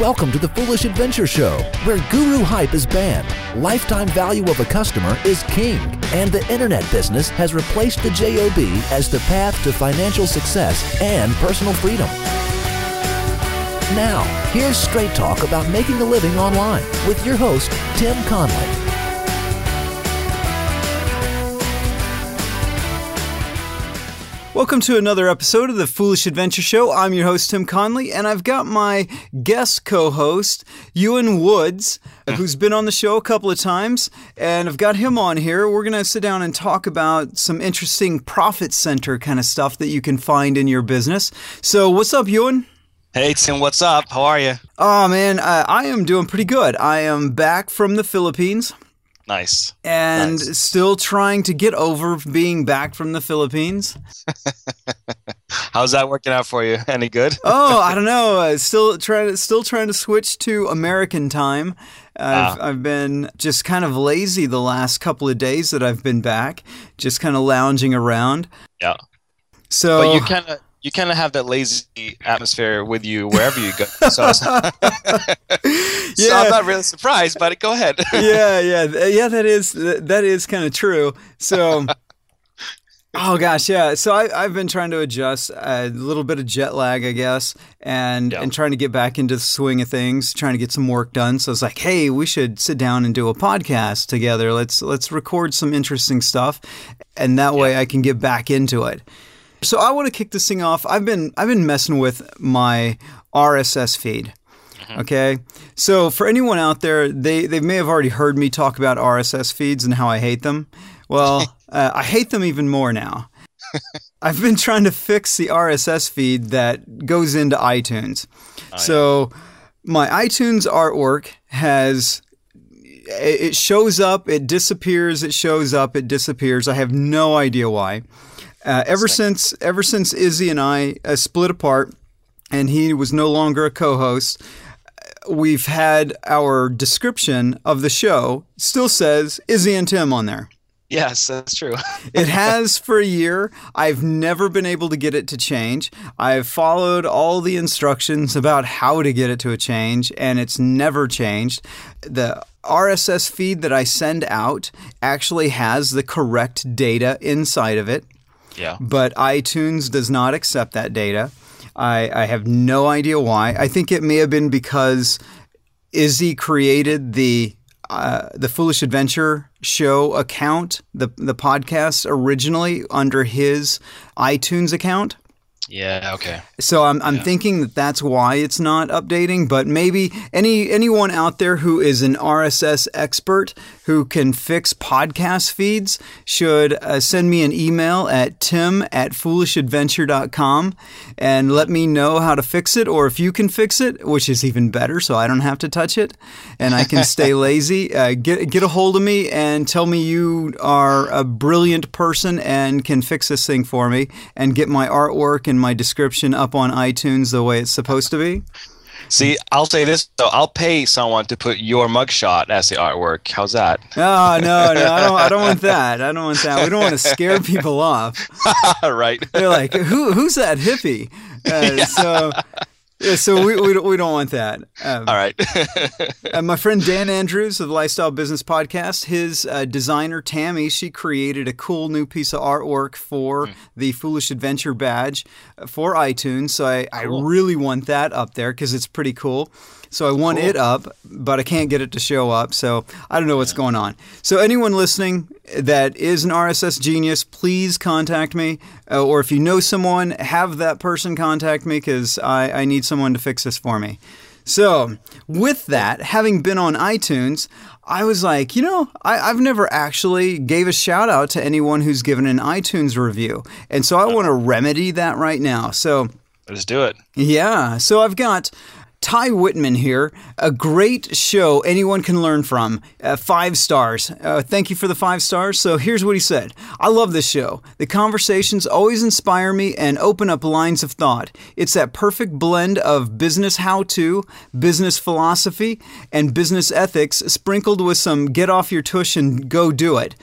Welcome to the Foolish Adventure Show, where guru hype is banned, lifetime value of a customer is king, and the internet business has replaced the JOB as the path to financial success and personal freedom. Now, here's straight talk about making a living online with your host, Tim Conley. Welcome to another episode of the Foolish Adventure Show. I'm your host, Tim Conley, and I've got my guest co host, Johan Woods, who's been on the show a couple of times, and I've got him on here. We're going to sit down and talk about some interesting profit center kind of stuff that you can find in your business. So, what's up, Johan? Hey Tim, what's up? How are you? Oh man, uh, I am doing pretty good. I am back from the Philippines. Nice. And nice. still trying to get over being back from the Philippines. How's that working out for you? Any good? oh, I don't know. Uh, still trying to still trying to switch to American time. I've, ah. I've been just kind of lazy the last couple of days that I've been back, just kind of lounging around. Yeah. So but you kind of you kind of have that lazy atmosphere with you wherever you go. So, yeah. I'm not really surprised, but go ahead. yeah, yeah, yeah. That is that is kind of true. So. Oh gosh, yeah. So I, have been trying to adjust a little bit of jet lag, I guess, and yeah. and trying to get back into the swing of things, trying to get some work done. So it's like, hey, we should sit down and do a podcast together. Let's let's record some interesting stuff, and that way I can get back into it. So I want to kick this thing off. I've been I've been messing with my RSS feed. Mm-hmm. Okay. So for anyone out there, they, they may have already heard me talk about RSS feeds and how I hate them. Well, uh, I hate them even more now. I've been trying to fix the RSS feed that goes into iTunes. Oh, so yeah. my iTunes artwork has it shows up, it disappears, it shows up, it disappears. I have no idea why. Uh, ever since ever since Izzy and I uh, split apart, and he was no longer a co-host, we've had our description of the show still says Izzy and Tim on there. Yes, that's true. it has for a year. I've never been able to get it to change. I've followed all the instructions about how to get it to a change, and it's never changed. The RSS feed that I send out actually has the correct data inside of it. Yeah. But iTunes does not accept that data. I, I have no idea why. I think it may have been because Izzy created the uh, the Foolish Adventure show account, the the podcast originally under his iTunes account. Yeah. Okay. So I'm I'm yeah. thinking that that's why it's not updating. But maybe any anyone out there who is an RSS expert who can fix podcast feeds should uh, send me an email at tim at foolishadventure.com and let me know how to fix it, or if you can fix it, which is even better, so I don't have to touch it and I can stay lazy. Uh, get get a hold of me and tell me you are a brilliant person and can fix this thing for me and get my artwork and my description up on iTunes the way it's supposed to be? See, I'll say this though. I'll pay someone to put your mugshot as the artwork. How's that? Oh no, no, I don't. I don't want that. I don't want that. We don't want to scare people off. right. They're like, who? Who's that hippie? Uh, yeah. So yeah, so we, we, don't, we don't want that. Um, All right. uh, my friend Dan Andrews of the Lifestyle Business Podcast, his uh, designer Tammy, she created a cool new piece of artwork for mm. the Foolish Adventure badge for iTunes. So I, cool. I really want that up there because it's pretty cool. So I want cool. it up, but I can't get it to show up. So I don't know what's yeah. going on. So anyone listening that is an RSS genius, please contact me. Uh, or if you know someone, have that person contact me because I, I need someone to fix this for me. So, with that, having been on iTunes, I was like, you know, I, have never actually gave a shout out to anyone who's given an iTunes review, and so I want to remedy that right now. So let's do it. Yeah. So I've got Ty Whitman here. A great show anyone can learn from. Uh, five stars. Uh, thank you for the five stars. So here's what he said I love this show. The conversations always inspire me and open up lines of thought. It's that perfect blend of business how to, business philosophy, and business ethics sprinkled with some get off your tush and go do it.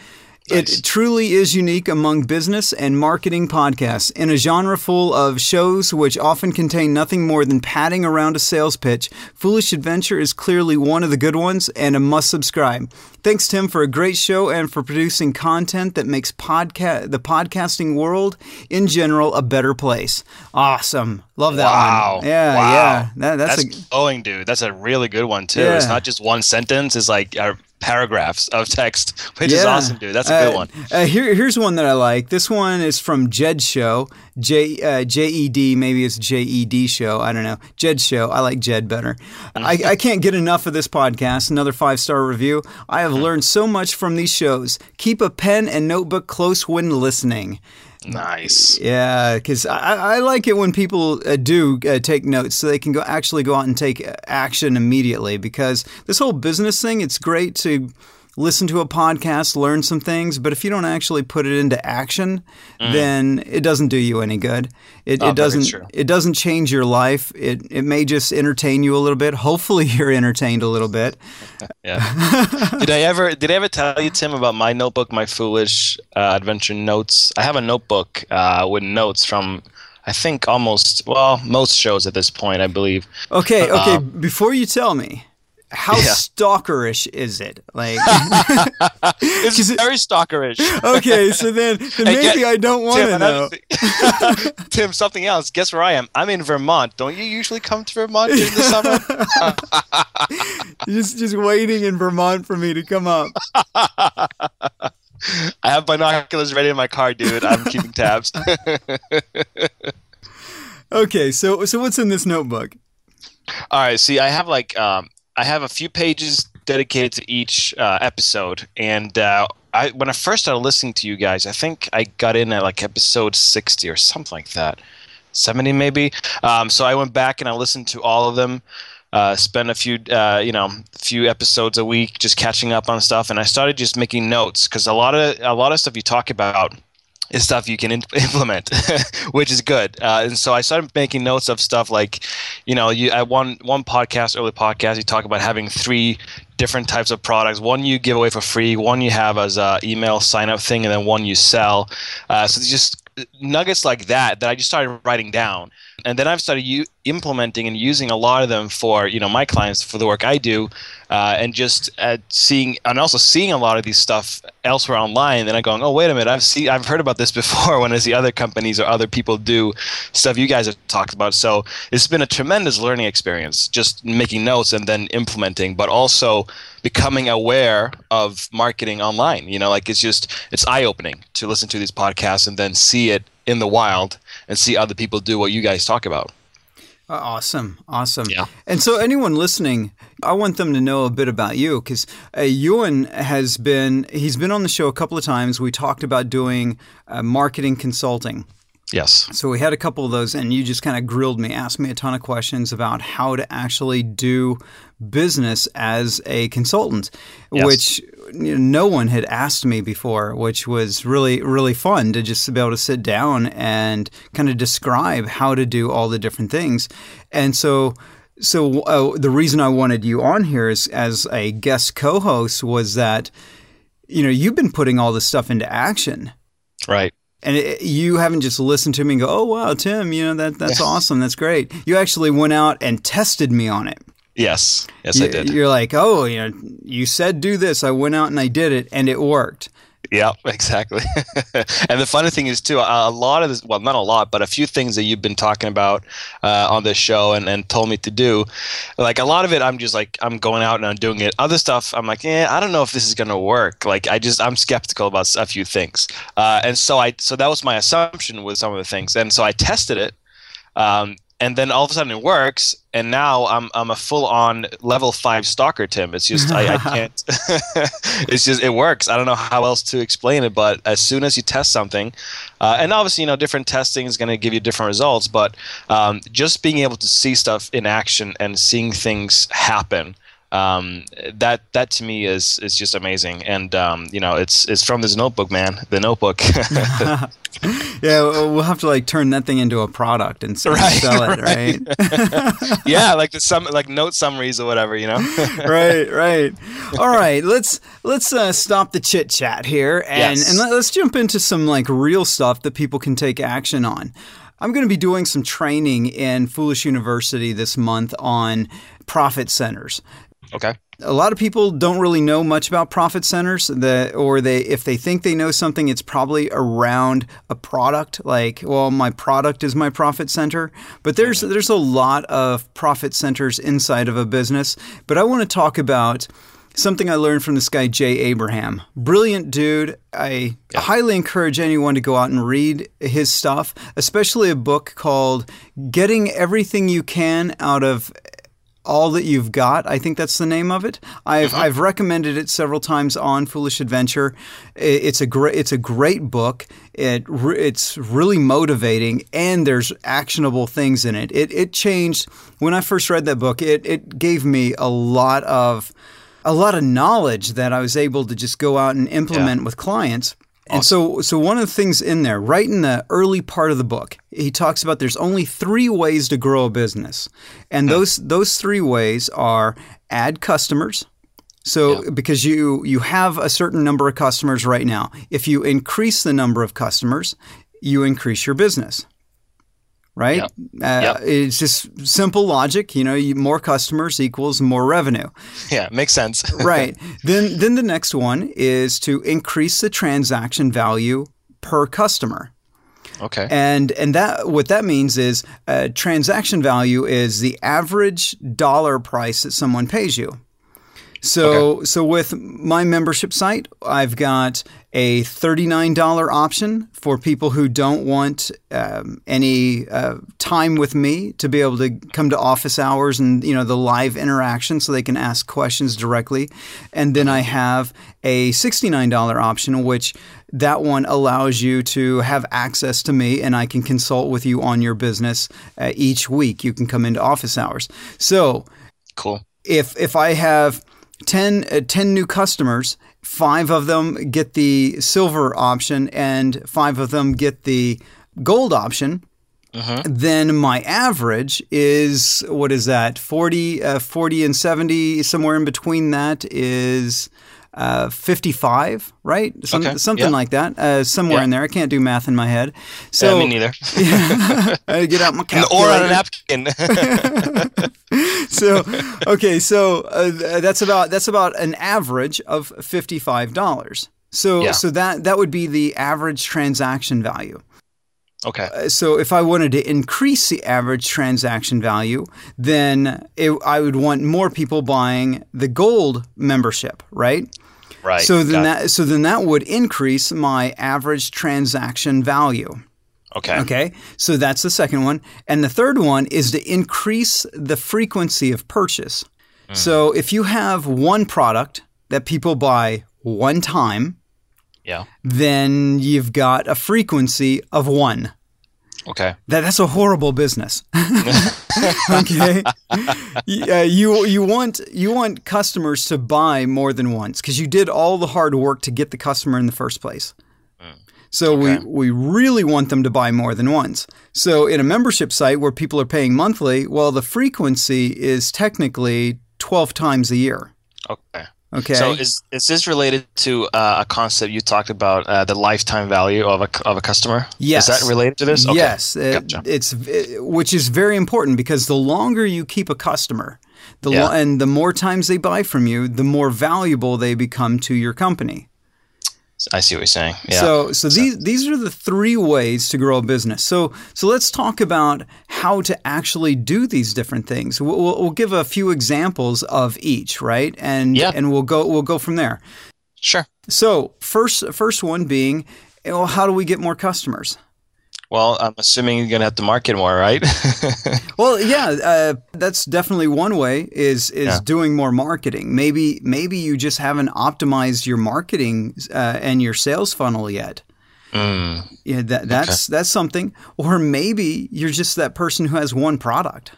It truly is unique among business and marketing podcasts. In a genre full of shows which often contain nothing more than padding around a sales pitch, Foolish Adventure is clearly one of the good ones and a must subscribe. Thanks, Tim, for a great show and for producing content that makes podca- the podcasting world in general a better place. Awesome. Love that wow. one. Yeah, wow. yeah. That, that's that's a, glowing, dude. That's a really good one, too. Yeah. It's not just one sentence, it's like uh, paragraphs of text, which yeah. is awesome, dude. That's a good uh, one. Uh, here, here's one that I like. This one is from Jed Show. J uh, J E D, maybe it's J E D Show. I don't know. Jed Show. I like Jed better. I, I can't get enough of this podcast. Another five star review. I have learned so much from these shows. Keep a pen and notebook close when listening. Nice. Yeah, because I, I, like it when people uh, do uh, take notes so they can go actually go out and take action immediately. Because this whole business thing, it's great to listen to a podcast, learn some things, but if you don't actually put it into action, mm. then it doesn't do you any good. It, oh, it doesn't. It doesn't change your life. It it may just entertain you a little bit. Hopefully, you're entertained a little bit. yeah. did I ever did I ever tell you, Tim, about my notebook, my foolish uh, adventure notes? I have a notebook uh, with notes from I think almost well most shows at this point, I believe. Okay, okay. Um, Before you tell me, how yeah. stalkerish is it? Like, it's very stalkerish. okay, so then, then maybe get, I don't want to know. Tim, something else. Guess where I am? I'm in Vermont. Don't you usually come to Vermont during the summer? just, just waiting in Vermont for me to come up. I have binoculars ready in my car, dude. I'm keeping tabs. okay, so so what's in this notebook? All right. See, I have like um, I have a few pages dedicated to each uh, episode, and uh, I when I first started listening to you guys, I think I got in at like episode sixty or something like that, seventy maybe. Um, so I went back and I listened to all of them. Uh, spent a few, uh, you know, few episodes a week just catching up on stuff, and I started just making notes because a lot of a lot of stuff you talk about is stuff you can in- implement, which is good. Uh, and so I started making notes of stuff like, you know, you at one one podcast, early podcast, you talk about having three different types of products. One you give away for free, one you have as a email sign up thing, and then one you sell. Uh, so just nuggets like that that I just started writing down and then I've started u- implementing and using a lot of them for you know my clients for the work I do, uh, and just uh, seeing and also seeing a lot of these stuff elsewhere online. Then I'm going, oh wait a minute, I've seen I've heard about this before when I see other companies or other people do stuff you guys have talked about. So it's been a tremendous learning experience, just making notes and then implementing, but also becoming aware of marketing online. You know, like it's just it's eye opening to listen to these podcasts and then see it in the wild and see other people do what you guys talk about. Uh, awesome, awesome. Yeah. And so, anyone listening, I want them to know a bit about you because uh, Johan has been—he's been on the show a couple of times. We talked about doing uh, marketing consulting. Yes. So we had a couple of those, and you just kind of grilled me, asked me a ton of questions about how to actually do business as a consultant, yes. which you know, no one had asked me before, which was really, really fun to just be able to sit down and kind of describe how to do all the different things. And so, so uh, the reason I wanted you on here is, as a guest co-host was that, you know, you've been putting all this stuff into action. Right. And it, you haven't just listened to me and go, "Oh wow, Tim, you know that that's awesome, that's great." You actually went out and tested me on it. Yes, yes, you, I did. You're like, "Oh, you know, you said do this. I went out and I did it, and it worked." Yeah, exactly. and the funny thing is too, a, lot of this, well, not a lot, but a few things that you've been talking about uh, on this show and, and told me to do, like a lot of it, I'm just like, I'm going out and I'm doing it. Other stuff, I'm like, yeah, I don't know if this is going to work. Like, I just, I'm skeptical about a few things. Uh, and so I, so that was my assumption with some of the things. And so I tested it. Um, and then all of a sudden it works and now i'm i'm a full on level 5 stalker tim. It's just i, I can't it's just it works. I don't know how else to explain it but as soon as you test something uh, and obviously you know different testing is going to give you different results but um, just being able to see stuff in action and seeing things happen um, that that to me is is just amazing. And um, you know, it's it's from this notebook, man. The notebook. yeah, we'll have to like turn that thing into a product and sell, right, sell it, right? right? yeah, like the some like note summaries or whatever, you know. right, right. All right, let's let's uh, stop the chit chat here and yes. and let's jump into some like real stuff that people can take action on. I'm going to be doing some training in Foolish University this month on profit centers. Okay. A lot of people don't really know much about profit centers that or they if they think they know something it's probably around a product like well my product is my profit center but there's there's a lot of profit centers inside of a business but I want to talk about something I learned from this guy, Jay Abraham. Brilliant dude. I yeah. highly encourage anyone to go out and read his stuff, especially a book called Getting Everything You Can Out of all that you've got. I think that's the name of it. I've uh-huh. I've recommended it several times on Foolish Adventure. It's a great it's a great book. It it's really motivating and there's actionable things in it. It it changed when I first read that book. It it gave me a lot of a lot of knowledge that I was able to just go out and implement yeah. with clients. Awesome. And so, so one of the things in there, right in the early part of the book, he talks about there's only three ways to grow a business, and yeah. those those three ways are add customers. So, yeah. because you you have a certain number of customers right now, if you increase the number of customers, you increase your business right? Yep. Uh, yep. It's just simple logic. You know, you, more customers equals more revenue. Yeah, makes sense. right. Then, then the next one is to increase the transaction value per customer. Okay. And and that what that means is uh, transaction value is the average dollar price that someone pays you. So okay. so with my membership site, I've got a $39 option for people who don't want um, any uh, time with me to be able to come to office hours and you know the live interaction so they can ask questions directly. And then i have a $69 option which that one allows you to have access to me and i can consult with you on your business uh, each week. You can come into office hours. So cool. if if i have 10, uh, 10 new customers five of them get the silver option and five of them get the gold option. Uh-huh. Then my average is what is that 40, uh, 40 and 70 somewhere in between that is uh, 55, right? Some, okay. Something yeah. like that, uh, somewhere yeah. in there. I can't do math in my head. So yeah, me neither. I get out my calculator. Or on a napkin. so, okay, so uh, that's about that's about an average of fifty-five dollars. So, so that that would be the average transaction value. Okay. Uh, so if I wanted to increase the average transaction value, then it, I would want more people buying the gold membership, right? Right. So then that so then that would increase my average transaction value. Okay. Okay. So that's the second one. And the third one is to increase the frequency of purchase. Mm. So if you have one product that people buy one time, yeah. then you've got a frequency of one. Okay. That that's a horrible business. okay. yeah, you you want you want customers to buy more than once because you did all the hard work to get the customer in the first place. Mm. So okay. we we really want them to buy more than once. So in a membership site where people are paying monthly, well the frequency is technically 12 times a year. Okay. Okay. So is is this related to uh, a concept you talked about, uh, the lifetime value of a of a customer? Yes. Is that related to this? Okay. Yes. It, gotcha. It's it, which is very important because the longer you keep a customer, the yeah. lo- and the more times they buy from you, the more valuable they become to your company. I see what you're saying. Yeah. So, so, so, these these are the three ways to grow a business. So, so let's talk about how to actually do these different things. We'll, we'll give a few examples of each, right? And yeah. and we'll go we'll go from there. Sure. So, first first one being, well, how do we get more customers? Well, I'm assuming you're gonna have to market more, right? well, yeah, uh, that's definitely one way is is yeah. doing more marketing. Maybe maybe you just haven't optimized your marketing uh, and your sales funnel yet. Mm. Yeah, that, that's okay. that's something. Or maybe you're just that person who has one product.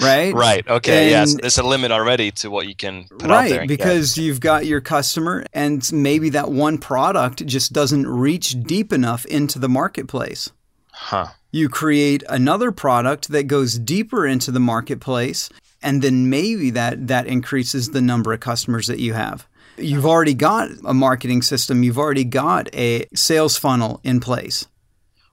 Right? Right. Okay. Yes. Yeah, so there's a limit already to what you can put right, out there. Right. because yeah. you've got your customer, and maybe that one product just doesn't reach deep enough into the marketplace. Huh. You create another product that goes deeper into the marketplace, and then maybe that that increases the number of customers that you have. You've already got a marketing system. You've already got a sales funnel in place.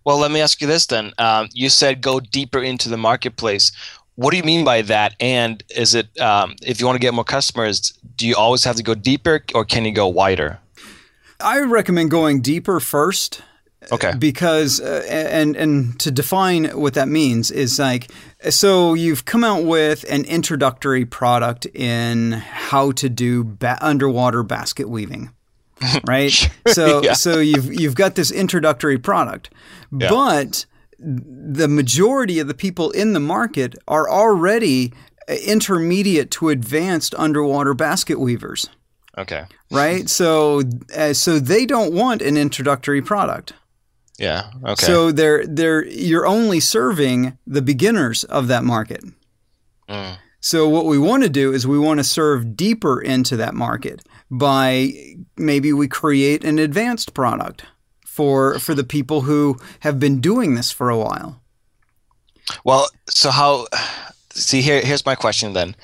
Well, let me ask you this then. Um, you said go deeper into the marketplace. What do you mean by that? And is it um, if you want to get more customers, do you always have to go deeper, or can you go wider? I recommend going deeper first. Okay. Because uh, and and to define what that means is like so you've come out with an introductory product in how to do ba- underwater basket weaving. Right? so yeah. so you've you've got this introductory product. Yeah. But the majority of the people in the market are already intermediate to advanced underwater basket weavers. Okay. Right? So uh, so they don't want an introductory product. Yeah. Okay. So they're they're you're only serving the beginners of that market. Mm. So what we want to do is we want to serve deeper into that market by maybe we create an advanced product for for the people who have been doing this for a while. Well, so how? See here. Here's my question then.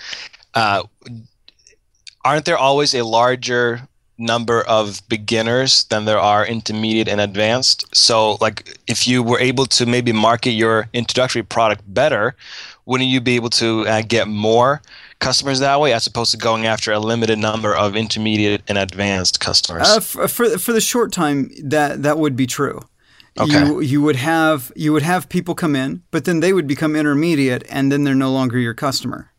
Uh, aren't there always a larger number of beginners than there are intermediate and advanced. So, like, if you were able to maybe market your introductory product better, wouldn't you be able to uh, get more customers that way as opposed to going after a limited number of intermediate and advanced customers? Uh, for, for, for the short time, that that would be true. Okay. You you would have you would have people come in, but then they would become intermediate, and then they're no longer your customer.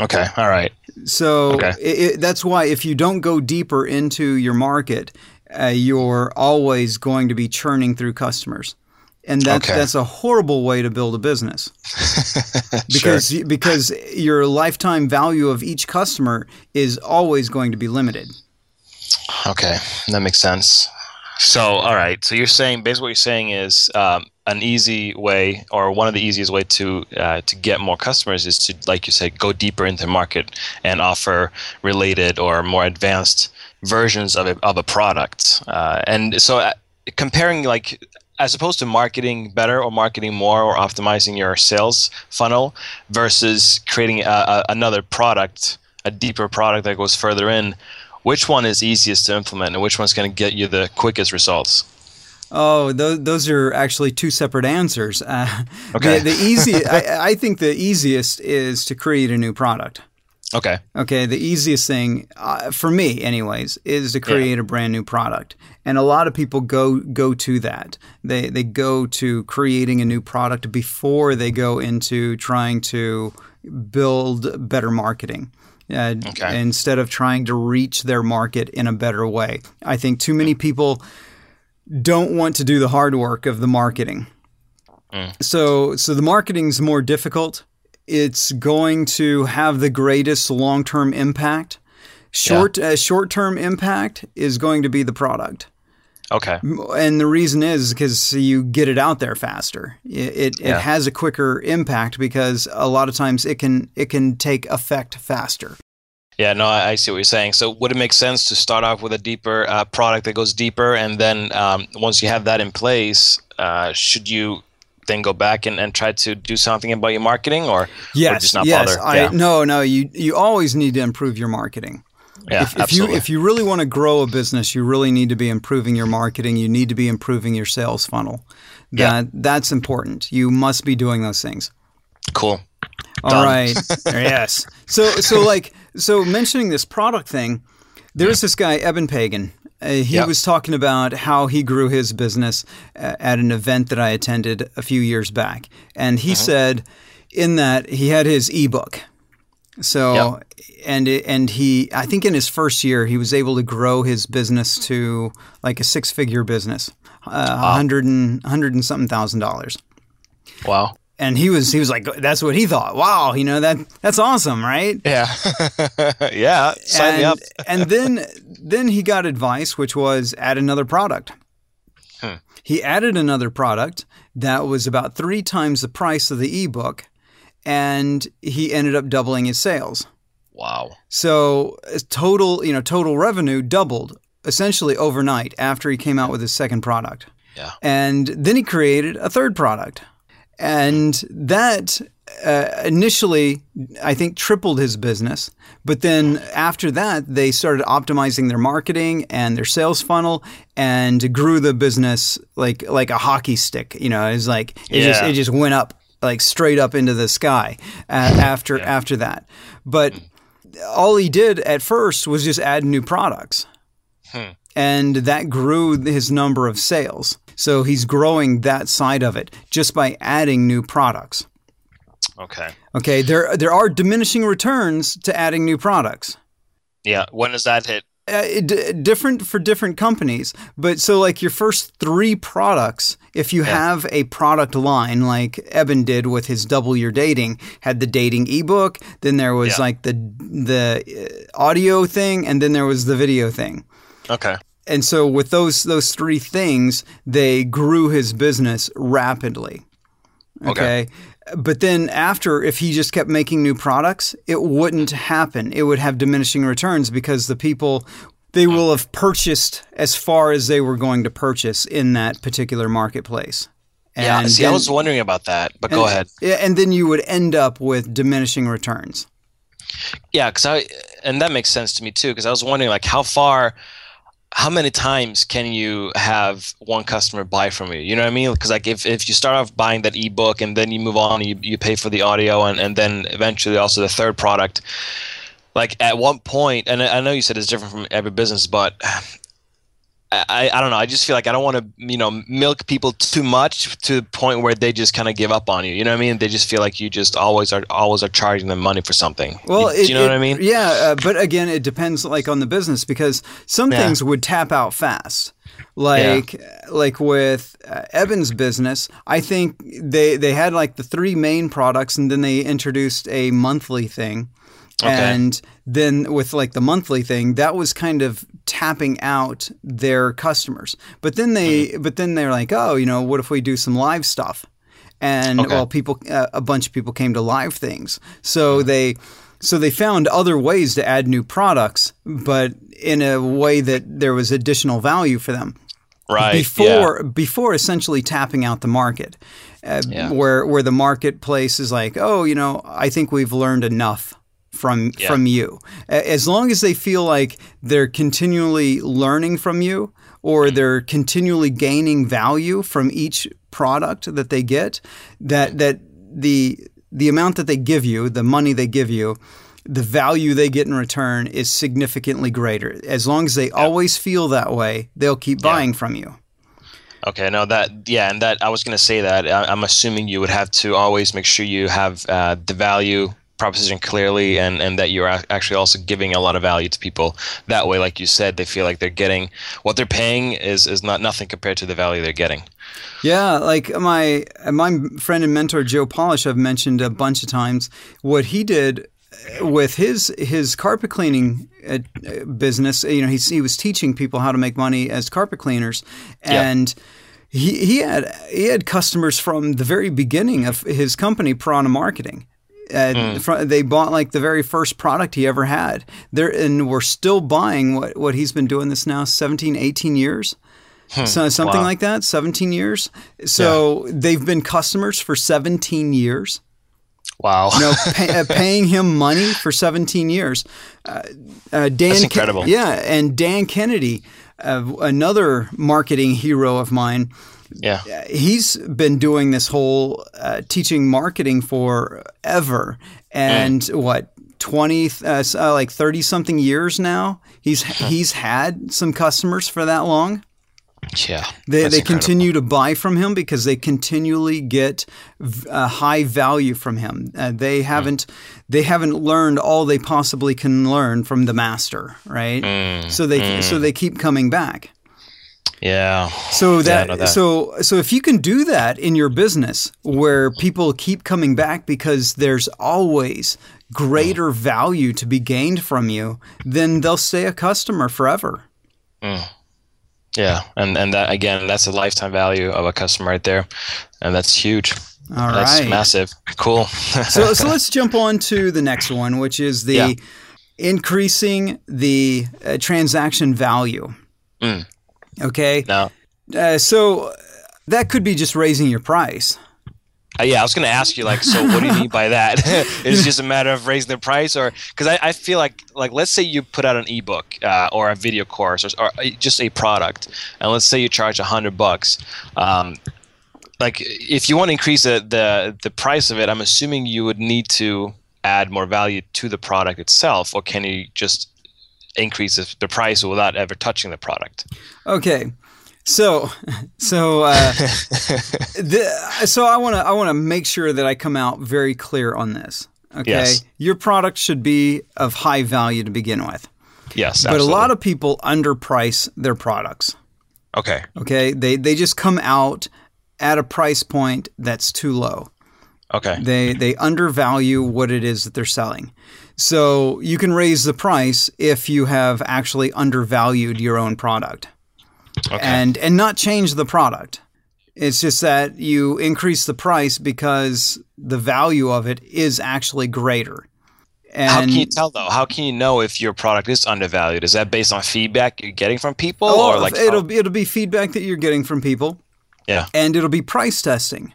Okay. All right. So okay. it, it, that's why if you don't go deeper into your market, uh, you're always going to be churning through customers and that's okay. that's a horrible way to build a business because sure. because your lifetime value of each customer is always going to be limited. Okay, that makes sense. So, all right. So you're saying basically what you're saying is um, an easy way, or one of the easiest way to uh, to get more customers is to, like you said, go deeper into the market and offer related or more advanced versions of a, of a product. Uh, and so, uh, comparing like as opposed to marketing better or marketing more or optimizing your sales funnel versus creating a, a, another product, a deeper product that goes further in, which one is easiest to implement and which one's going to get you the quickest results? Oh, those, those are actually two separate answers. Uh, okay. The, the easy, I, I think the easiest is to create a new product. Okay. Okay. The easiest thing uh, for me, anyways, is to create yeah. a brand new product, and a lot of people go go to that. They they go to creating a new product before they go into trying to build better marketing. Uh, okay. Instead of trying to reach their market in a better way, I think too many people don't want to do the hard work of the marketing. Mm. So so the marketing's more difficult it's going to have the greatest long term impact. Short yeah. uh, short term impact is going to be the product. Okay. And the reason is because you get it out there faster. It it, yeah. it, has a quicker impact because a lot of times it can it can take effect faster. Yeah, no, I, I see what you're saying. So, would it make sense to start off with a deeper uh, product that goes deeper, and then um, once you have that in place, uh, should you then go back and, and try to do something about your marketing or, yes, or just not yes, bother? I, yeah. No, no, you, you always need to improve your marketing. Yeah, if, if you if you really want to grow a business, you really need to be improving your marketing. You need to be improving your sales funnel. That yeah. that's important. You must be doing those things. Cool. All Done. right. yes. So so like so mentioning this product thing, there's this guy Eben Pagan, uh, he yep. was talking about how he grew his business uh, at an event that I attended a few years back. And he mm-hmm. said in that he had his ebook. So, yep. and, and he, I think in his first year, he was able to grow his business to like a six figure business, uh, wow. 100 and, 100 and something thousand dollars. Wow and he was he was like that's what he thought wow you know that that's awesome right yeah yeah sign and, me up and then then he got advice which was add another product hmm. he added another product that was about three times the price of the ebook and he ended up doubling his sales. Wow. So total, you know, total revenue doubled essentially overnight after he came out with his second product. Yeah. And then he created a third product. And that uh, initially, I think, tripled his business. But then after that, they started optimizing their marketing and their sales funnel and grew the business like like a hockey stick. You know, it's like it yeah. just it just went up like straight up into the sky uh, after yeah. after that. But all he did at first was just add new products. Hmm. And that grew his number of sales. So he's growing that side of it just by adding new products. Okay. Okay. There there are diminishing returns to adding new products. Yeah. When does that hit? Uh, d- different for different companies, but so like your first three products, if you yeah. have a product line like Eben did with his Double Your Dating, had the dating ebook, then there was yeah. like the the uh, audio thing, and then there was the video thing. Okay. And so with those those three things, they grew his business rapidly. Okay. okay. But then after if he just kept making new products, it wouldn't happen. It would have diminishing returns because the people they will have purchased as far as they were going to purchase in that particular marketplace. And yeah, see, then, I was wondering about that, but and, go ahead. Yeah. And then you would end up with diminishing returns. Yeah, because I and that makes sense to me too. Because I was wondering, like, how far how many times can you have one customer buy from you? You know what I mean? Because like if, if you start off buying that ebook and then you move on, you, you pay for the audio and, and then eventually also the third product. Like at one point, and I know you said it's different from every business, but I, I don't know. I just feel like I don't want to, you know, milk people too much to the point where they just kind of give up on you. You know what I mean? They just feel like you just always are always are charging them money for something. Well, you, it, you know it, what I mean? Yeah, uh, but again, it depends like on the business because some yeah. things would tap out fast. Like yeah. like with uh, Eben's business, I think they they had like the three main products and then they introduced a monthly thing. Okay. And then with like the monthly thing, that was kind of tapping out their customers. But then they, mm-hmm. but then they're like, oh, you know, what if we do some live stuff? And okay. well, people, uh, a bunch of people came to live things, so mm-hmm. they, so they found other ways to add new products, but in a way that there was additional value for them. Right. Before, yeah. before essentially tapping out the market, uh, yeah. where where the marketplace is like, oh, you know, I think we've learned enough from yeah. from you. As long as they feel like they're continually learning from you or mm-hmm. they're continually gaining value from each product that they get, that that the the amount that they give you, the money they give you, the value they get in return is significantly greater. As long as they yeah. always feel that way, they'll keep buying from you. Okay, no, that yeah, and that I was going to say that I'm assuming you would have to always make sure you have uh, the value proposition clearly and, and that you're actually also giving a lot of value to people. That way like you said they feel like they're getting what they're paying is is not nothing compared to the value they're getting. Yeah like my my friend and mentor joe polish i've mentioned a bunch of times. What he did with his his carpet cleaning uh, business you know he, he was teaching people how to make money as carpet cleaners. And yep. He, he had he had customers from the very beginning of his company, Piranha Marketing, mm. They bought like the very first product he ever had. They're, and we're still buying what, what he's been doing this now 17, 18 years. Hmm. So, something wow. like that, 17 years. So yeah. they've been customers for 17 years. Wow. you know, pay, uh, paying him money for 17 years. Uh, uh, Dan That's incredible. Yeah. And Dan Kennedy, uh, another marketing hero of mine, yeah. He's been doing this whole uh, teaching marketing forever. And mm. what, 20, uh, uh like 30 something years now? He's, he's had some customers for that long. Yeah. They, they continue to buy from him because they continually get uh, high value from him. Uh, they hmm. haven't mm. they haven't learned all they possibly can learn from the master, right? Mm. So they mm. so they keep coming back. Yeah. So that, yeah, that, so so if you can do that in your business where people keep coming back because there's always greater mm. value to be gained from you, then they'll stay a customer forever. Mm. Yeah, and and that again, that's a lifetime value of a customer right there, and that's huge. All That's right. massive. Cool. so, so let's jump on to the next one, which is the Yeah. increasing the uh, transaction value. Mm. Okay. no. Uh, so that could be just raising your price. Uh, yeah, I was going to ask you, like, so what do you mean by that? Is it just a matter of raising the price, or because I, I feel like, like, let's say you put out an ebook uh, or a video course or, or just a product, and let's say you charge a hundred bucks. Um, like, if you want to increase the, the the price of it, I'm assuming you would need to add more value to the product itself, or can you just increase the- the price without ever touching the product? Okay. So, so, uh, the, so I want to, I want to make sure that I come out very clear on this. Okay. Yes. Your product should be of high value to begin with, Yes, but a lot of people underprice their products. okay, Okay. They, they just come out at a price point that's too low. Okay, They, they undervalue what it is that they're selling. So you can raise the price if you have actually undervalued your own product okay. and and not change the product. It's just that you increase the price because the value of it is actually greater. And How can you tell though? How can you know if your product is undervalued? Is that based on feedback you're getting from people, oh, or like it'll be it'll be feedback that you're getting from people, yeah? and it'll be price testing.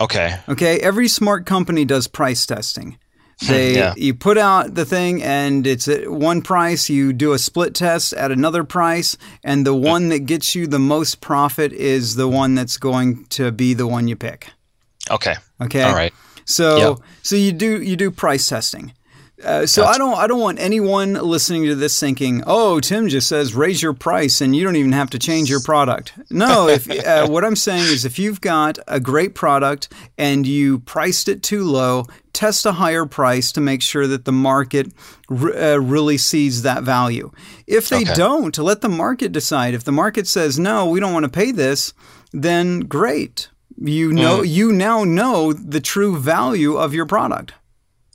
Okay, Okay, every smart company does price testing. Hmm, they Yeah. you put out the thing and it's at one price. You do a split test at another price, and the hmm. one that gets you the most profit is the one that's going to be the one you pick. okay, Okay, all right. So Yeah. so you do you do price testing. Uh, so I don't I don't want anyone listening to this thinking, oh, Tim just says raise your price and you don't even have to change your product. No, if uh, what I'm saying is if you've got a great product and you priced it too low, test a higher price to make sure that the market r- uh, really sees that value. If they Okay. don't, let the market decide. If the market says no, we don't want to pay this, then great. You know you now know the true value of your product.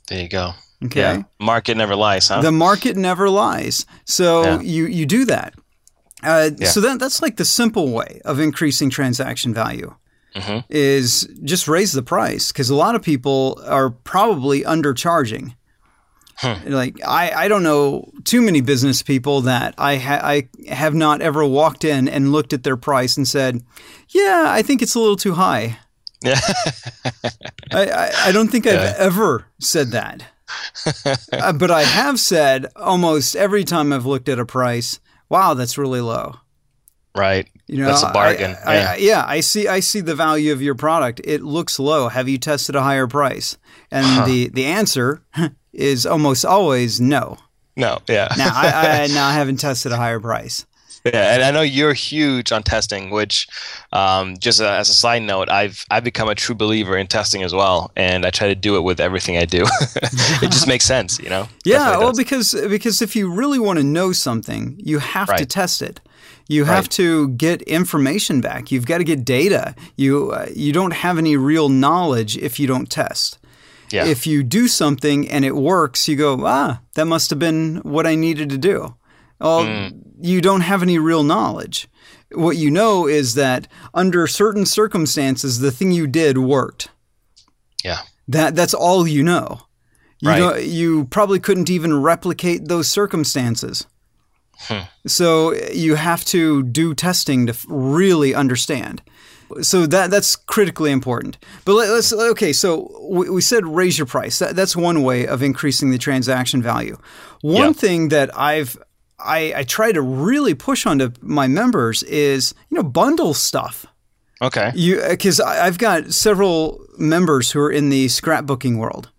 There you go. Okay. Yeah, market never lies, huh? The market never lies. So Yeah. you you do that. Uh, Yeah. So that that's like the simple way of increasing transaction value. Mhm. Is just raise the price because a lot of people are probably undercharging. Like I, I don't know too many business people that I ha- I have not ever walked in and looked at their price and said, "Yeah, I think it's a little too high." yeah, I, I, I don't think I've ever said that. Uh, but I have said almost every time I've looked at a price, wow, that's really low. right. You know, That's a bargain. I, I, yeah. I, yeah, I see. I see the value of your product. It looks low. Have you tested a higher price? And the the answer is almost always no. no, yeah. Now I, I now I haven't tested a higher price. Yeah, and I know you're huge on testing, which, um, just a, as a side note, I've I've become a true believer in testing as well, and I try to do it with everything I do. it just makes sense, you know. Yeah, well, because because if you really want to know something, you have to test it. You have Right. to get information back. You've got to get data. You uh, you don't have any real knowledge if you don't test. yeah, If you do something and it works, you go, ah, that must have been what I needed to do. Well, Mm. you don't have any real knowledge. What you know is that under certain circumstances, the thing you did worked. yeah, That that's all you know. You Right. don't, you probably couldn't even replicate those circumstances. Hmm. So you have to do testing to really understand. So that that's critically important. But let, us okay. So we, we said raise your price. That, that's one way of increasing the transaction value. One Yeah. thing that I've I, I try to really push onto my members is you know bundle stuff. okay, You uh, because I've got several members who are in the scrapbooking world,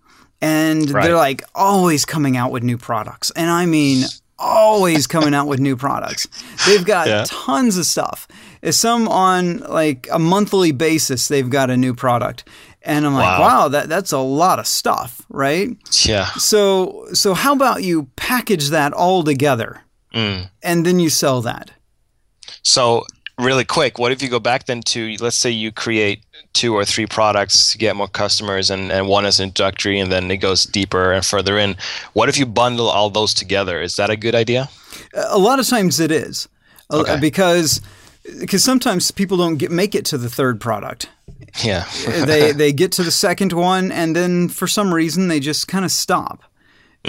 and Right. they're like always coming out with new products, and I mean always coming out with new products. They've got Yeah. tons of stuff. Uh, some on like a monthly basis, they've got a new product, and I'm like, Wow. wow, that that's a lot of stuff, right? yeah, So so how about you package that all together, mm. and then you sell that? So really quick, what if you go back then to let's say you create two or three products to get more customers, and, and one is introductory, and then it goes deeper and further in. What if you bundle all those together? Is that a good idea? A lot of times it is, Uh, Okay. because because sometimes people don't get make it to the third product. Yeah. they they get to the second one and then for some reason they just kind of stop.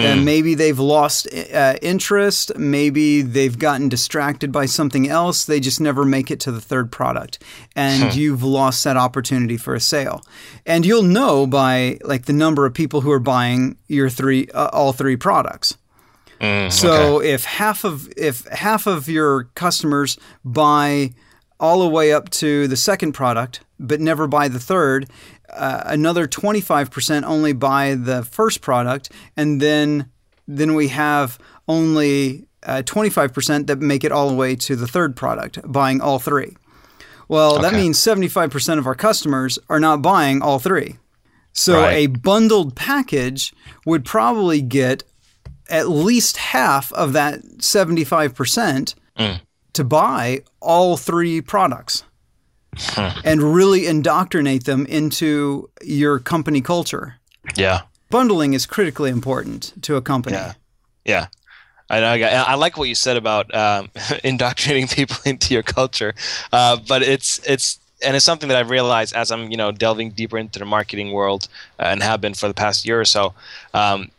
And maybe they've lost uh, interest. Maybe they've gotten distracted by something else. They just never make it to the third product, and you've lost that opportunity for a sale. And you'll know by like the number of people who are buying your three, uh, all three products. so if half of if half of your customers buy all the way up to the second product, but never buy the third, uh, another 25% only buy the first product, and then then we have only uh, 25% that make it all the way to the third product, buying all three. Well, that means 75% of our customers are not buying all three. So Right. a bundled package would probably get at least half of that 75% Mm. to buy all three products and really indoctrinate them into your company culture. Yeah. Bundling is critically important to a company. Yeah. Yeah. I, know, I, got- I like what you said about um, indoctrinating people into your culture, uh, but it's it's and it's something that I've realized as I'm you know delving deeper into the marketing world uh, and have been for the past year or so. Um,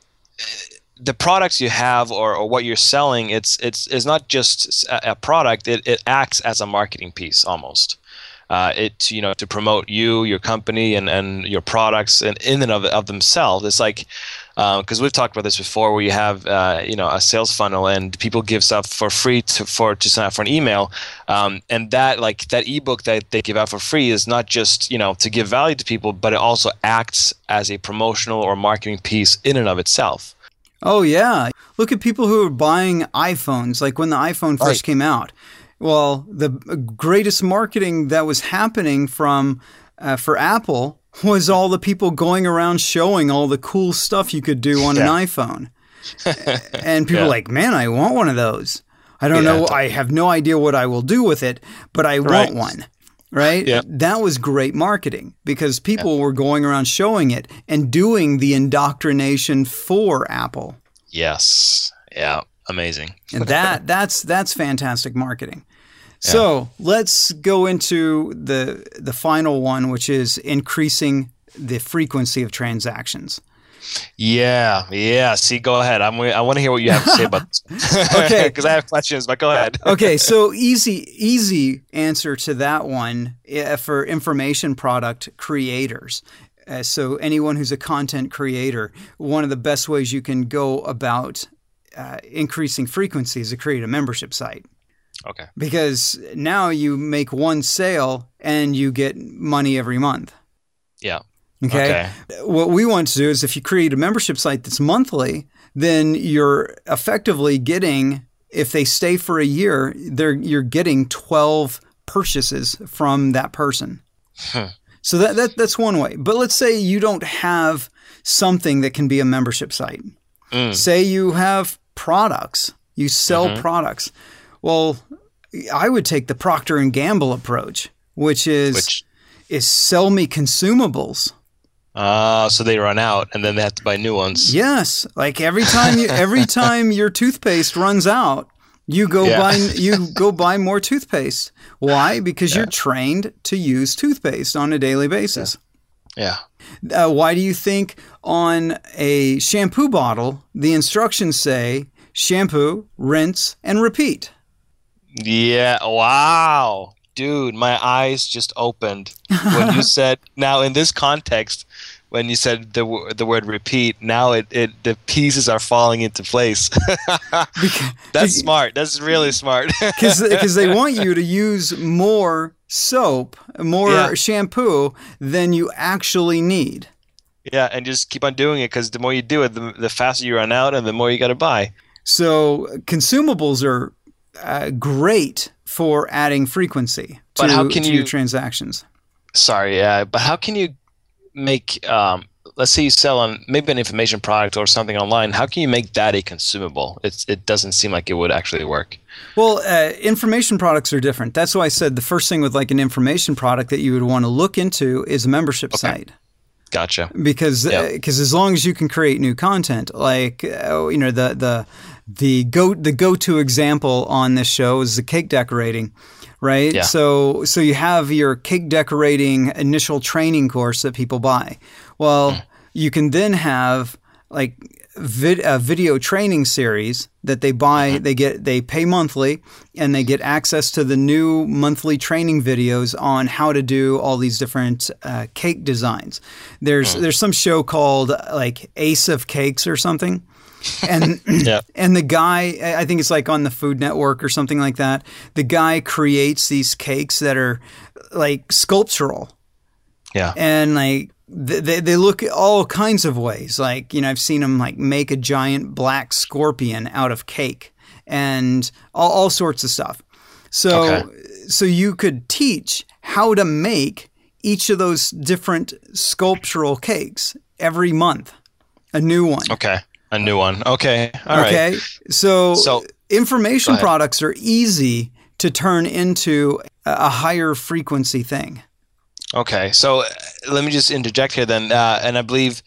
the products you have or, or what you're selling, it's it's is not just a, a product. It, it acts as a marketing piece almost. Uh, it you know to promote you, your company, and, and your products, and in and of, of themselves, it's like because we've talked about this before, where you have uh, you know a sales funnel and people give stuff for free to for to sign up for an email, um, and that like that ebook that they give out for free is not just you know to give value to people, but it also acts as a promotional or marketing piece in and of itself. Oh yeah. Look at people who are buying iPhones like when the iPhone first Right. came out. Well, the greatest marketing that was happening from uh, for Apple was all the people going around showing all the cool stuff you could do on an iPhone. and people Yeah. like, "Man, I want one of those." I don't Yeah, know. I have no idea what I will do with it, but I Right. want one. Right? Yeah. That was great marketing because people were going around showing it and doing the indoctrination for Apple. Yes. Yeah. Amazing. And that that's that's fantastic marketing. So let's go into the the final one, which is increasing the frequency of transactions. Yeah, yeah. See, go ahead. I'm. I want to hear what you have to say about this. Okay. because I have questions, but go ahead. Okay, so easy easy answer to that one eh, for information product creators. Uh, so anyone who's a content creator, one of the best ways you can go about uh, increasing frequency is to create a membership site. Okay. because now you make one sale and you get money every month. Yeah. Okay? What we want to do is if you create a membership site that's monthly, then you're effectively getting if they stay for a year, they're you're getting 12 purchases from that person. Huh. So that, that that's one way. But let's say you don't have something that can be a membership site. Mm. Say you have products, you sell Mm-hmm. products. Well, I would take the Procter and Gamble approach, which is Which. is sell me consumables. Uh, so they run out, and then they have to buy new ones. Yes, like every time you every time your toothpaste runs out, you go Yeah. buy you go buy more toothpaste. Why? Because you're trained to use toothpaste on a daily basis. Yeah. Uh, why do you think on a shampoo bottle the instructions say shampoo, rinse, and repeat? Yeah. Wow. Dude, my eyes just opened when you said. Now, in this context, when you said the wo- the word repeat, now it, it the pieces are falling into place. That's smart. That's really smart. because they want you to use more soap, more Yeah. shampoo than you actually need. yeah, and just keep on doing it because the more you do it, the, the faster you run out, and the more you got to buy. So consumables are uh, great for adding frequency to, But how can to you- transactions. Sorry, yeah, but how can you make? Um, let's say you sell on maybe an information product or something online. How can you make that a consumable? It's it doesn't seem like it would actually work. Well, uh, information products are different. That's why I said the first thing with like an information product that you would want to look into is a membership site. Gotcha. because because as long as you can create new content, like uh, you know the the the go the go to example on this show is the cake decorating, right? Yeah. So so you have your cake decorating initial training course that people buy. Well, mm. you can then have like vid- a video training series that they buy. Mm-hmm. They get they pay monthly, and they get access to the new monthly training videos on how to do all these different uh, cake designs. There's mm. there's some show called like Ace of Cakes or something. And yeah. and the guy I think it's like on the Food Network or something like that. The guy creates these cakes that are like sculptural. Yeah. And like they, they look all kinds of ways. Like, you know, I've seen them like make a giant black scorpion out of cake and all, all sorts of stuff. So, okay. so you could teach how to make each of those different sculptural cakes every month, a new one. Okay. A new one. Okay. All okay. Right. So, so information products are easy to turn into a higher frequency thing. Okay, so uh, let me just interject here then, uh, and I believe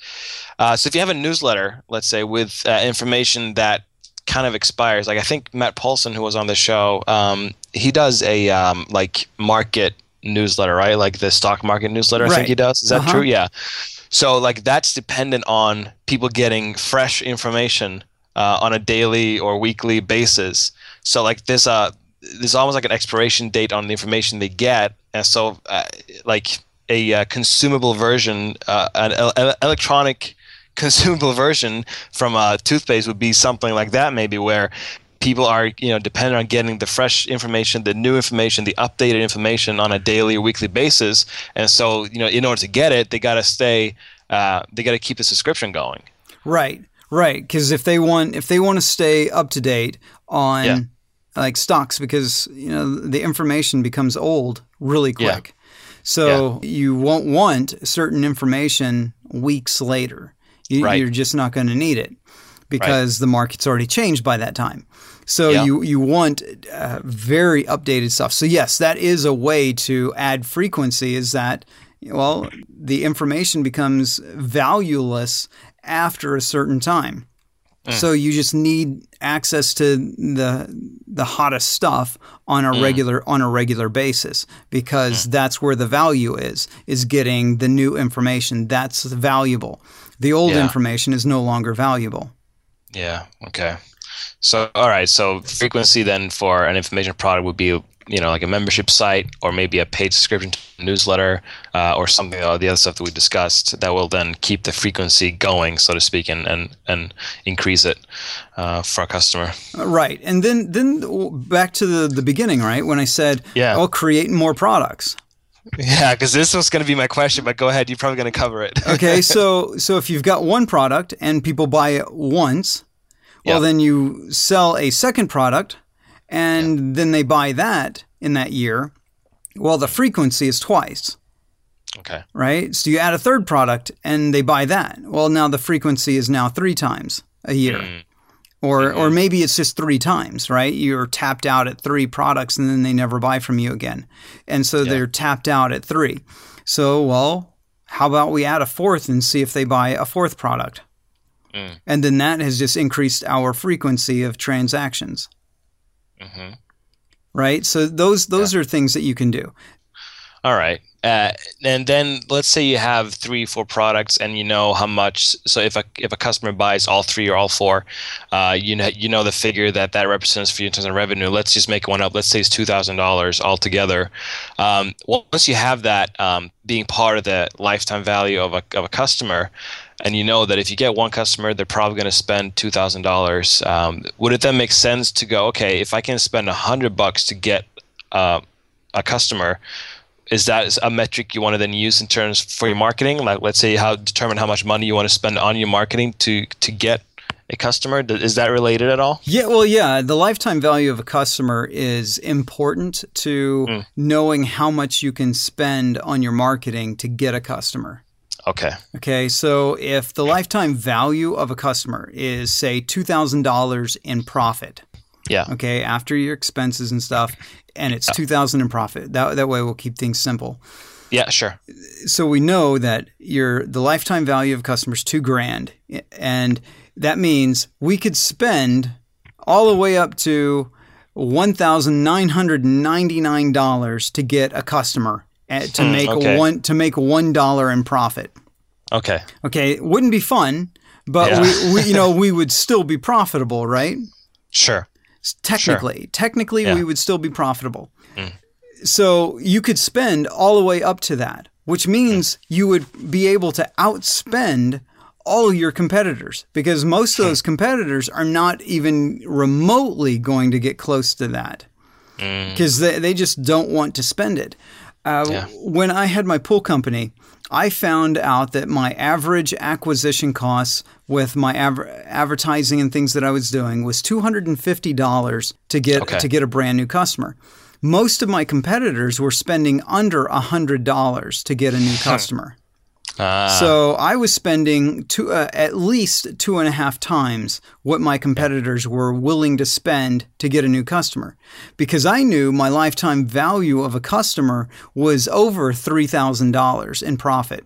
uh, so. If you have a newsletter, let's say with uh, information that kind of expires, like I think Matt Paulson, who was on the show, um, he does a um, like market newsletter, right? Like the stock market newsletter. Right. I think he does. Is that uh-huh. true? Yeah. So like that's dependent on people getting fresh information uh, on a daily or weekly basis. So like there's a there's almost like an expiration date on the information they get, and so uh, like a uh, consumable version, uh, an el- electronic consumable version from a toothpaste would be something like that, maybe where people are you know dependent on getting the fresh information the new information the updated information on a daily or weekly basis and so you know in order to get it they got to stay uh, they got to keep the subscription going right right because if they want if they want to stay up to date on yeah like stocks because you know the information becomes old really quick. Yeah. So yeah. you won't want certain information weeks later. You, are just not going to need it because right. the market's already changed by that time. So yeah. you you want uh, very updated stuff. So yes, that is a way to add frequency. Is that well the information becomes valueless after a certain time. Mm. So you just need access to the the hottest stuff on a mm. regular on a regular basis because mm. that's where the value is is getting the new information that's valuable. The old yeah. information is no longer valuable. Yeah, okay. So all right, so frequency then for an information product would be you know like a membership site or maybe a paid subscription newsletter uh, or something or the other stuff that we discussed that will then keep the frequency going so to speak and and, and increase it uh, for a customer right and then then back to the, the beginning right when i said yeah i'll create more products yeah, because this was going to be my question, but go ahead. You're probably going to cover it. okay, so so if you've got one product and people buy it once, well, yep. then you sell a second product and yeah. then they buy that in that year, well, the frequency is twice. Okay. Right? So you add a third product and they buy that. Well, now the frequency is now three times a year. Mm. Or, mm-hmm. or maybe it's just three times, right? You're tapped out at three products and then they never buy from you again. And so yeah. they're tapped out at three. So, well, how about we add a fourth and see if they buy a fourth product? Mm. And then that has just increased our frequency of transactions. Mm-hmm. Right. So those those yeah. are things that you can do. All right. Uh, and then let's say you have three, four products, and you know how much. So if a if a customer buys all three or all four, uh, you know you know the figure that that represents for you in terms of revenue. Let's just make one up. Let's say it's two thousand dollars altogether. Um, once you have that um, being part of the lifetime value of a of a customer, and you know that if you get one customer, they're probably going to spend two thousand um, dollars. Would it then make sense to go, okay, if I can spend a hundred bucks to get uh, a customer, is that a metric you want to then use in terms for your marketing? Like, let's say, how determine how much money you want to spend on your marketing to to get a customer? Is that related at all? Yeah, well, yeah. The lifetime value of a customer is important to mm. knowing how much you can spend on your marketing to get a customer. Okay. Okay. So if the lifetime value of a customer is, say, $2,000 in profit. Yeah. Okay. After your expenses and stuff, and it's yeah. 2000 in profit. That, that way we'll keep things simple. Yeah, sure. So we know that your the lifetime value of customers two grand, and that means we could spend all the way up to $1,999 to get a customer to Hmm, make okay. one to make one dollar in profit. Okay. Okay, it wouldn't be fun, but Yeah. we, we you know we would still be profitable, right? Sure. Technically, technically Yeah. we would still be profitable. Hmm. So you could spend all the way up to that, which hmm. means you would be able to outspend all your competitors because most of hmm. those competitors are not even remotely going to get close to that because they, they just don't want to spend it. Uh, Yeah. When I had my pool company, I found out that my average acquisition costs with my adver- advertising and things that I was doing was two hundred and fifty dollars to get Okay. to get a brand new customer. Most of my competitors were spending under hundred dollars to get a new customer. Ah, So I was spending two, uh, at least two and a half times what my competitors were willing to spend to get a new customer, because I knew my lifetime value of a customer was over three thousand dollars in profit.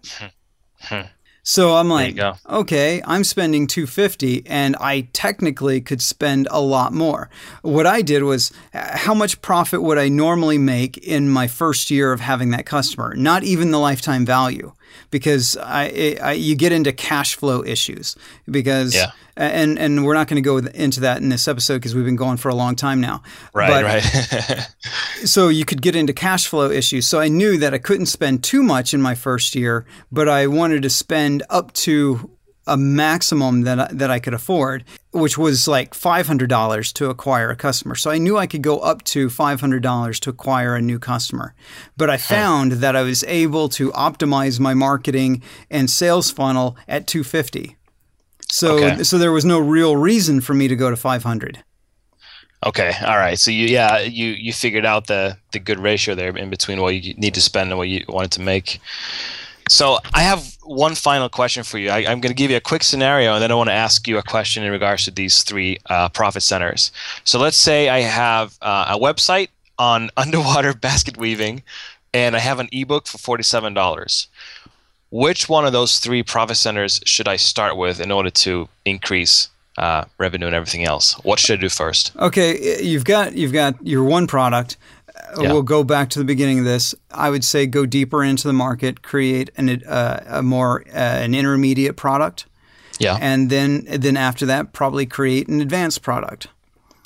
So I'm like, okay, I'm spending 250 and I technically could spend a lot more. What I did was uh, how much profit would I normally make in my first year of having that customer? Not even the lifetime value because I, I you get into cash flow issues because Yeah. and and we're not going to go into that in this episode because we've been going for a long time now. right, But- right. so you could get into cash flow issues. So I knew that I couldn't spend too much in my first year, but I wanted to spend up to a maximum that I, that I could afford, which was like $500 to acquire a customer. So I knew I could go up to $500 to acquire a new customer. But I found that I was able to optimize my marketing and sales funnel at 250. So Okay. so there was no real reason for me to go to 500. Okay, all right. So you, yeah, you you figured out the the good ratio there in between what you need to spend and what you wanted to make. So I have one final question for you. I, I'm going to give you a quick scenario, and then I want to ask you a question in regards to these three uh, profit centers. So let's say I have uh, a website on underwater basket weaving, and I have an ebook for forty-seven dollars. Which one of those three profit centers should I start with in order to increase uh, revenue and everything else? What should I do first? Okay, you've got you've got your one product. Yeah. We'll go back to the beginning of this. I would say go deeper into the market, create an, uh, a more uh, an intermediate product, Yeah. and then then after that, probably create an advanced product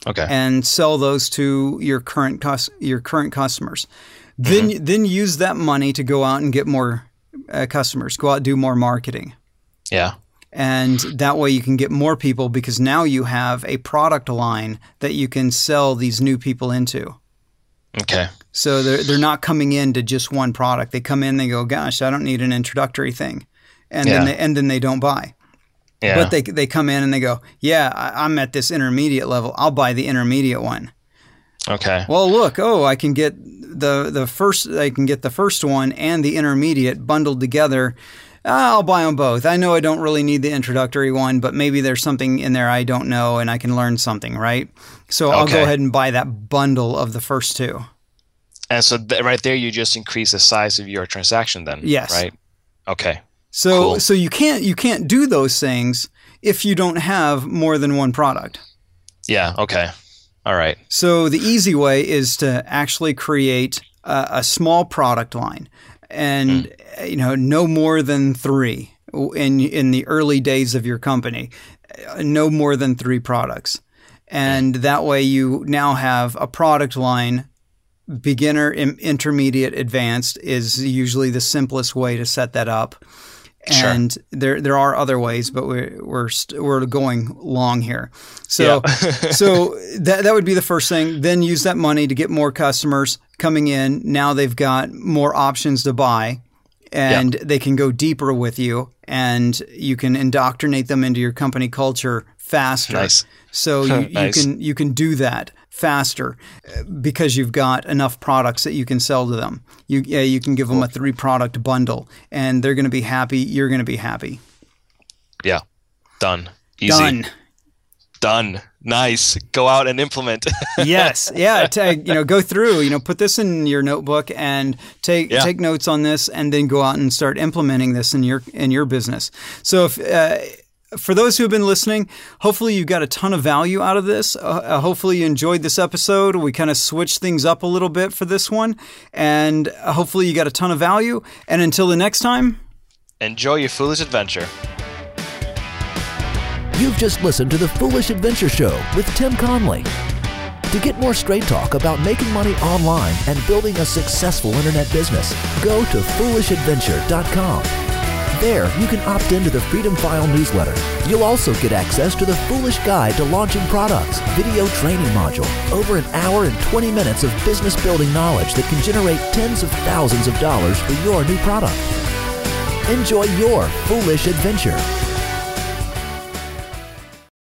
Okay. and sell those to your current cus- your current customers. Then then use that money to go out and get more uh, customers. Go out and do more marketing. yeah. And that way you can get more people because now you have a product line that you can sell these new people into. Okay. So they're, they're not coming in to just one product. They come in, they go, gosh, I don't need an introductory thing. And, Yeah. then, they, and then they don't buy. Yeah. But they, they come in and they go, yeah, I, I'm at this intermediate level. I'll buy the intermediate one. okay. Well, look, oh, I can get the, the first, I can get the first one and the intermediate bundled together. Ah, I'll buy them both. I know I don't really need the introductory one, but maybe there's something in there I don't know and I can learn something, right? So I'll go ahead and buy that bundle of the first two. And so th- right there, you just increase the size of your transaction then. Yes. Right. Okay. So Cool. so you can't you can't do those things if you don't have more than one product. Yeah. Okay. All right. So the easy way is to actually create a, a small product line, and you know no more than three in in the early days of your company, uh, no more than three products, and that way you now have a product line. Beginner, im- intermediate, advanced is usually the simplest way to set that up. Sure. And there there are other ways, but we're we're st- we're going long here. So Yeah. so that that would be the first thing. Then use that money to get more customers coming in. Now they've got more options to buy, and they can go deeper with you, and you can indoctrinate them into your company culture faster. Nice. So you, Nice. you can you can do that faster uh, because you've got enough products that you can sell to them. You yeah, you can give them a three product bundle, and they're going to be happy. You're going to be happy. yeah. Done. Easy. Done. Done. Nice. Go out and implement. yes, yeah. To, you know, go through. You know, put this in your notebook and take Yeah. take notes on this, and then go out and start implementing this in your in your business. So if uh, for those who have been listening, hopefully you got a ton of value out of this. Uh, uh hopefully you enjoyed this episode. We kind of switched things up a little bit for this one, and hopefully you got a ton of value. And until the next time, enjoy your foolish adventure. You've just listened to the Foolish Adventure Show with Tim Conley. To get more straight talk about making money online and building a successful internet business, go to foolishadventure.com. There, you can opt into the Freedom File newsletter. You'll also get access to the Foolish Guide to Launching Products video training module. Over an hour and 20 minutes of business building knowledge that can generate tens of thousands of dollars for your new product. Enjoy your foolish adventure.